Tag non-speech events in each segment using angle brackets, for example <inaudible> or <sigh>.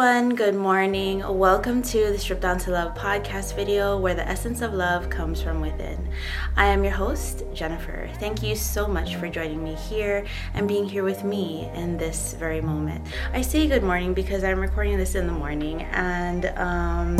Everyone, good morning. Welcome to the Strip Down to Love podcast video where the essence of love comes from within. I am your host, Jennifer. Thank you so much for joining me here and being here with me in this very moment. I say good morning because I'm recording this in the morning and um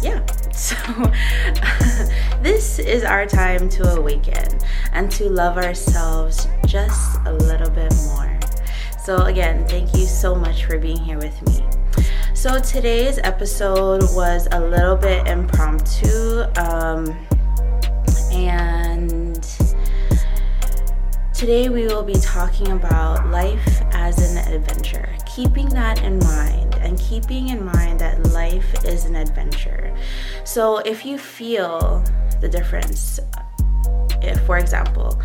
yeah, <laughs> so <laughs> this is our time to awaken and to love ourselves just a little bit more. So, again, thank you so much for being here with me. So, today's episode was a little bit impromptu, um, and today we will be talking about life as an adventure. Keeping that in mind, and keeping in mind that life is an adventure. So, if you feel the difference, if, for example,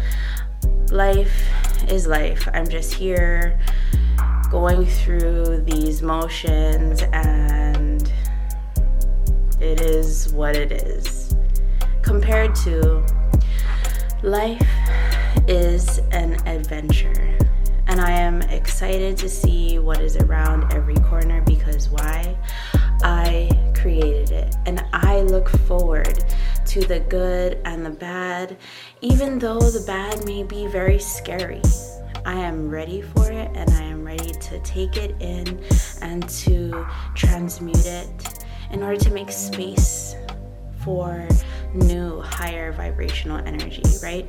life is life. I'm just here going through these motions, and it is what it is. Compared to life is an adventure, and I am excited to see what is around every corner because why? I created it, and I look forward to the good and the bad, even though the bad may be very scary. I am ready for it and I am ready to take it in and to transmute it in order to make space for new, higher vibrational energy, right?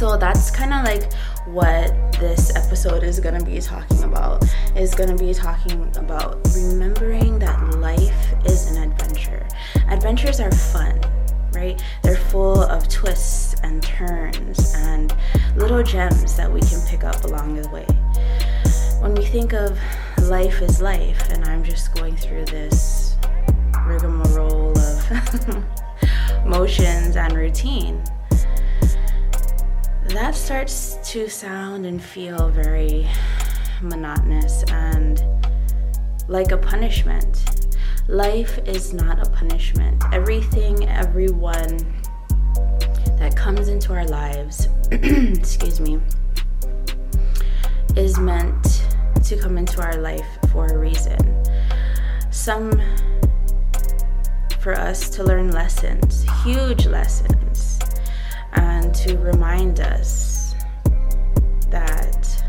So that's kind of like what this episode is going to be talking about. Is going to be talking about remembering that life is an adventure. Adventures are fun, right? They're full of twists and turns and little gems that we can pick up along the way. When we think of life is life, and I'm just going through this rigmarole of <laughs> motions and routine, that starts to sound and feel very monotonous and like a punishment. Life is not a punishment. Everything, everyone that comes into our lives, <clears throat> excuse me, is meant to come into our life for a reason. Some for us to learn lessons, huge lessons and to remind us that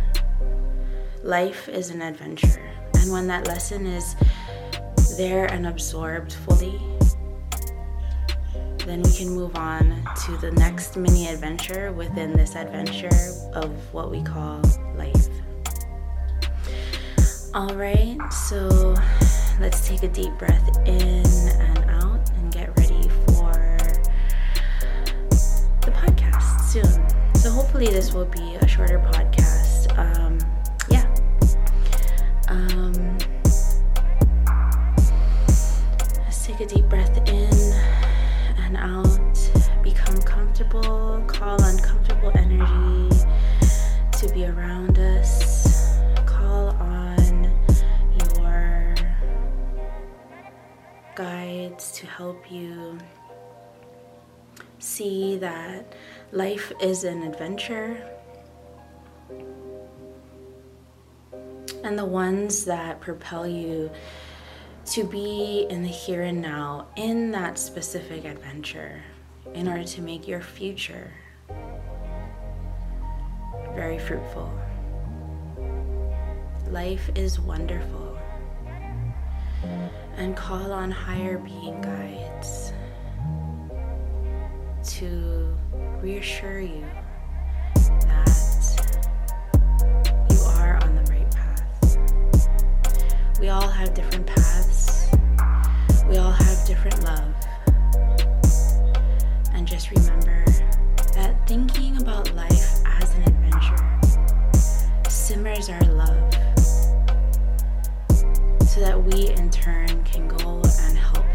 life is an adventure. And when that lesson is there and absorbed fully, then we can move on to the next mini adventure within this adventure of what we call life. All right, so let's take a deep breath in and hopefully this will be a shorter podcast. Um, yeah. Um, let's take a deep breath in and out. Become comfortable. Call on comfortable energy to be around us. Call on your guides to help you see that life is an adventure. And the ones that propel you to be in the here and now in that specific adventure in order to make your future very fruitful. Life is wonderful. And call on higher being guides to reassure you that you are on the right path. We all have different paths, we all have different love. And just remember that thinking about life as an adventure simmers our love so that we in turn can go and help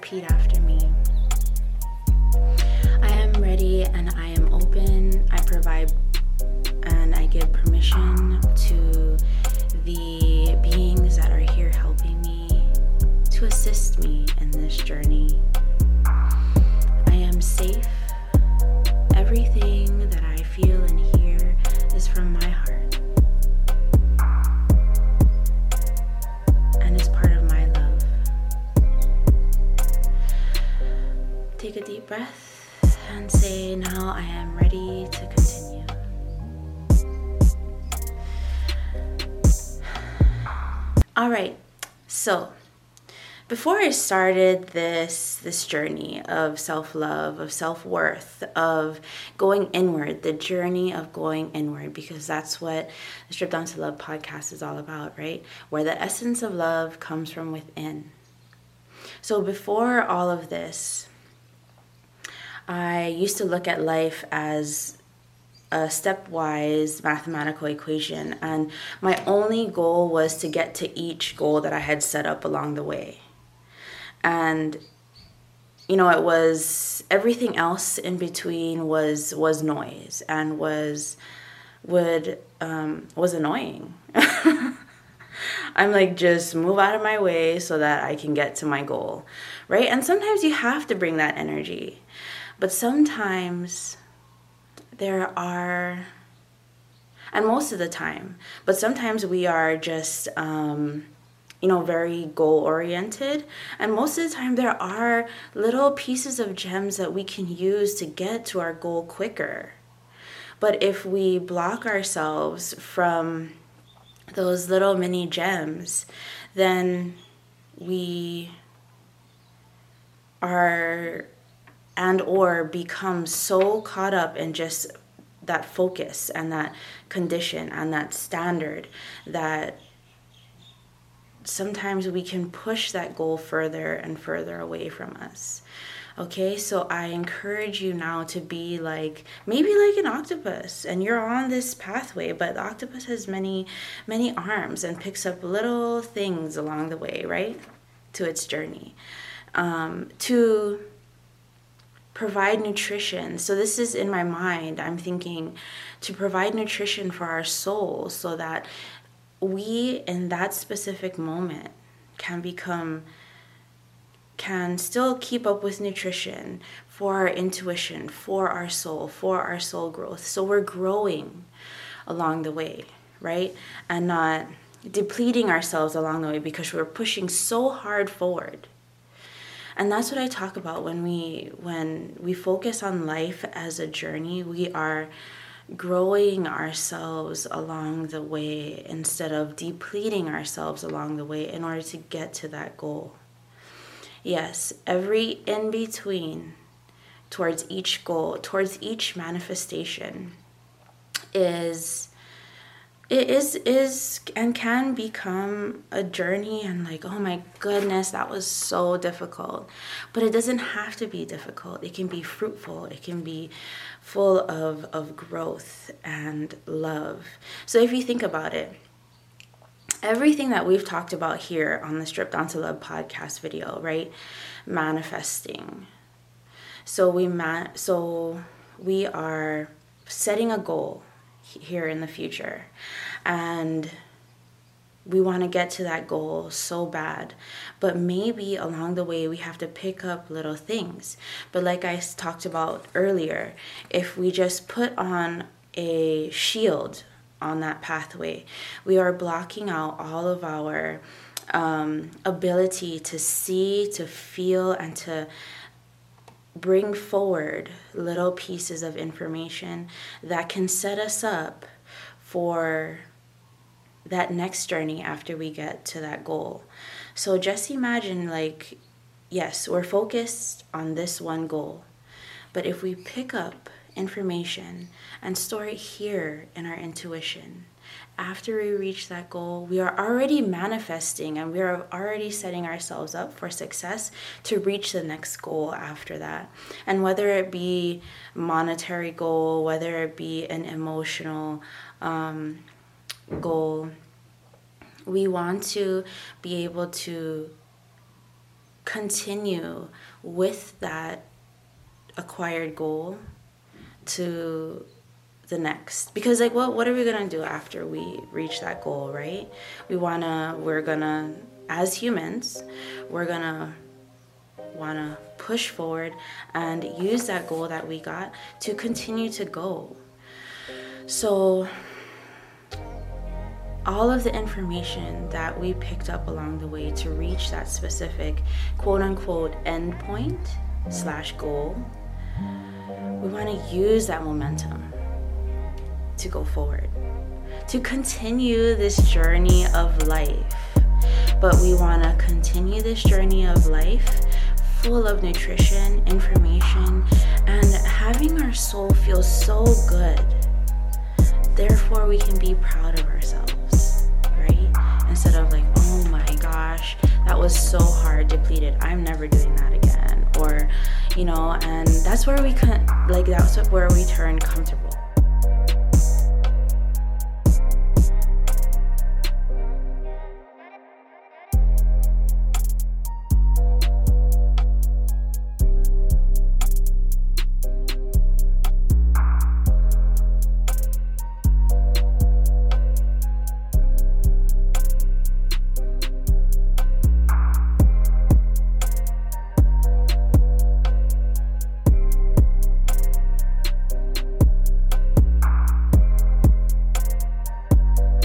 repeat after me. I am ready and I am open. I provide and I give permission to the beings that are here helping me to assist me in this journey. Take a deep breath and say, Now I am ready to continue. All right, so before I started this this journey of self-love, of self-worth, of going inward, the journey of going inward because that's what the Strip Down to Love podcast is all about, right? Where the essence of love comes from within. So before all of this, I used to look at life as a stepwise mathematical equation, and my only goal was to get to each goal that I had set up along the way. And you know it was everything else in between was was noise and was would um, was annoying. <laughs> I'm like just move out of my way so that i can get to my goal right? And sometimes you have to bring that energy but sometimes there are and most of the time but sometimes we are just um, you know, very goal oriented. And most of the time, there are little pieces of gems that we can use to get to our goal quicker. But if we block ourselves from those little mini gems, then we are and or become so caught up in just that focus and that condition and that standard that sometimes we can push that goal further and further away from us. Okay, so I encourage you now to be like maybe like an octopus, and you're on this pathway, but the octopus has many, many arms and picks up little things along the way, right? To its journey. Um, to provide nutrition. So, this is in my mind. I'm thinking to provide nutrition for our soul so that we in that specific moment can become can still keep up with nutrition for our intuition, for our soul, for our soul growth. So we're growing along the way, right? And not depleting ourselves along the way because we're pushing so hard forward. And that's what I talk about when we when we focus on life as a journey, we are growing ourselves along the way instead of depleting ourselves along the way in order to get to that goal. Yes, every in between towards each goal, towards each manifestation is it is is and can become a journey and like oh my goodness that was so difficult. But it doesn't have to be difficult. It can be fruitful. It can be full of of growth and love. So if you think about it everything that we've talked about here on the strip down to love podcast video right? Manifesting. So we man so we are setting a goal here in the future. And we want to get to that goal so bad. But maybe along the way, we have to pick up little things. But like I talked about earlier, if we just put on a shield on that pathway, we are blocking out all of our um, ability to see, to feel, and to bring forward little pieces of information that can set us up for that next journey after we get to that goal. So just imagine like, yes, we're focused on this one goal, but if we pick up information and store it here in our intuition, after we reach that goal, we are already manifesting and we are already setting ourselves up for success to reach the next goal after that. And whether it be monetary goal, whether it be an emotional um, goal, we want to be able to continue with that acquired goal to the next. Because like what what are we gonna do after we reach that goal right? We wanna we're gonna as humans we're gonna want to push forward and use that goal that we got to continue to go. So, all of the information that we picked up along the way to reach that specific quote unquote endpoint slash goal, we want to use that momentum to go forward, to continue this journey of life. But we want to continue this journey of life full of nutrition, information, and having our soul feel so good. Therefore, we can be proud of ourselves, right? Instead of like, oh my gosh, that was so hard, depleted. I'm never doing that again. Or, you know, and that's where we can, like, that's where we turn comfortable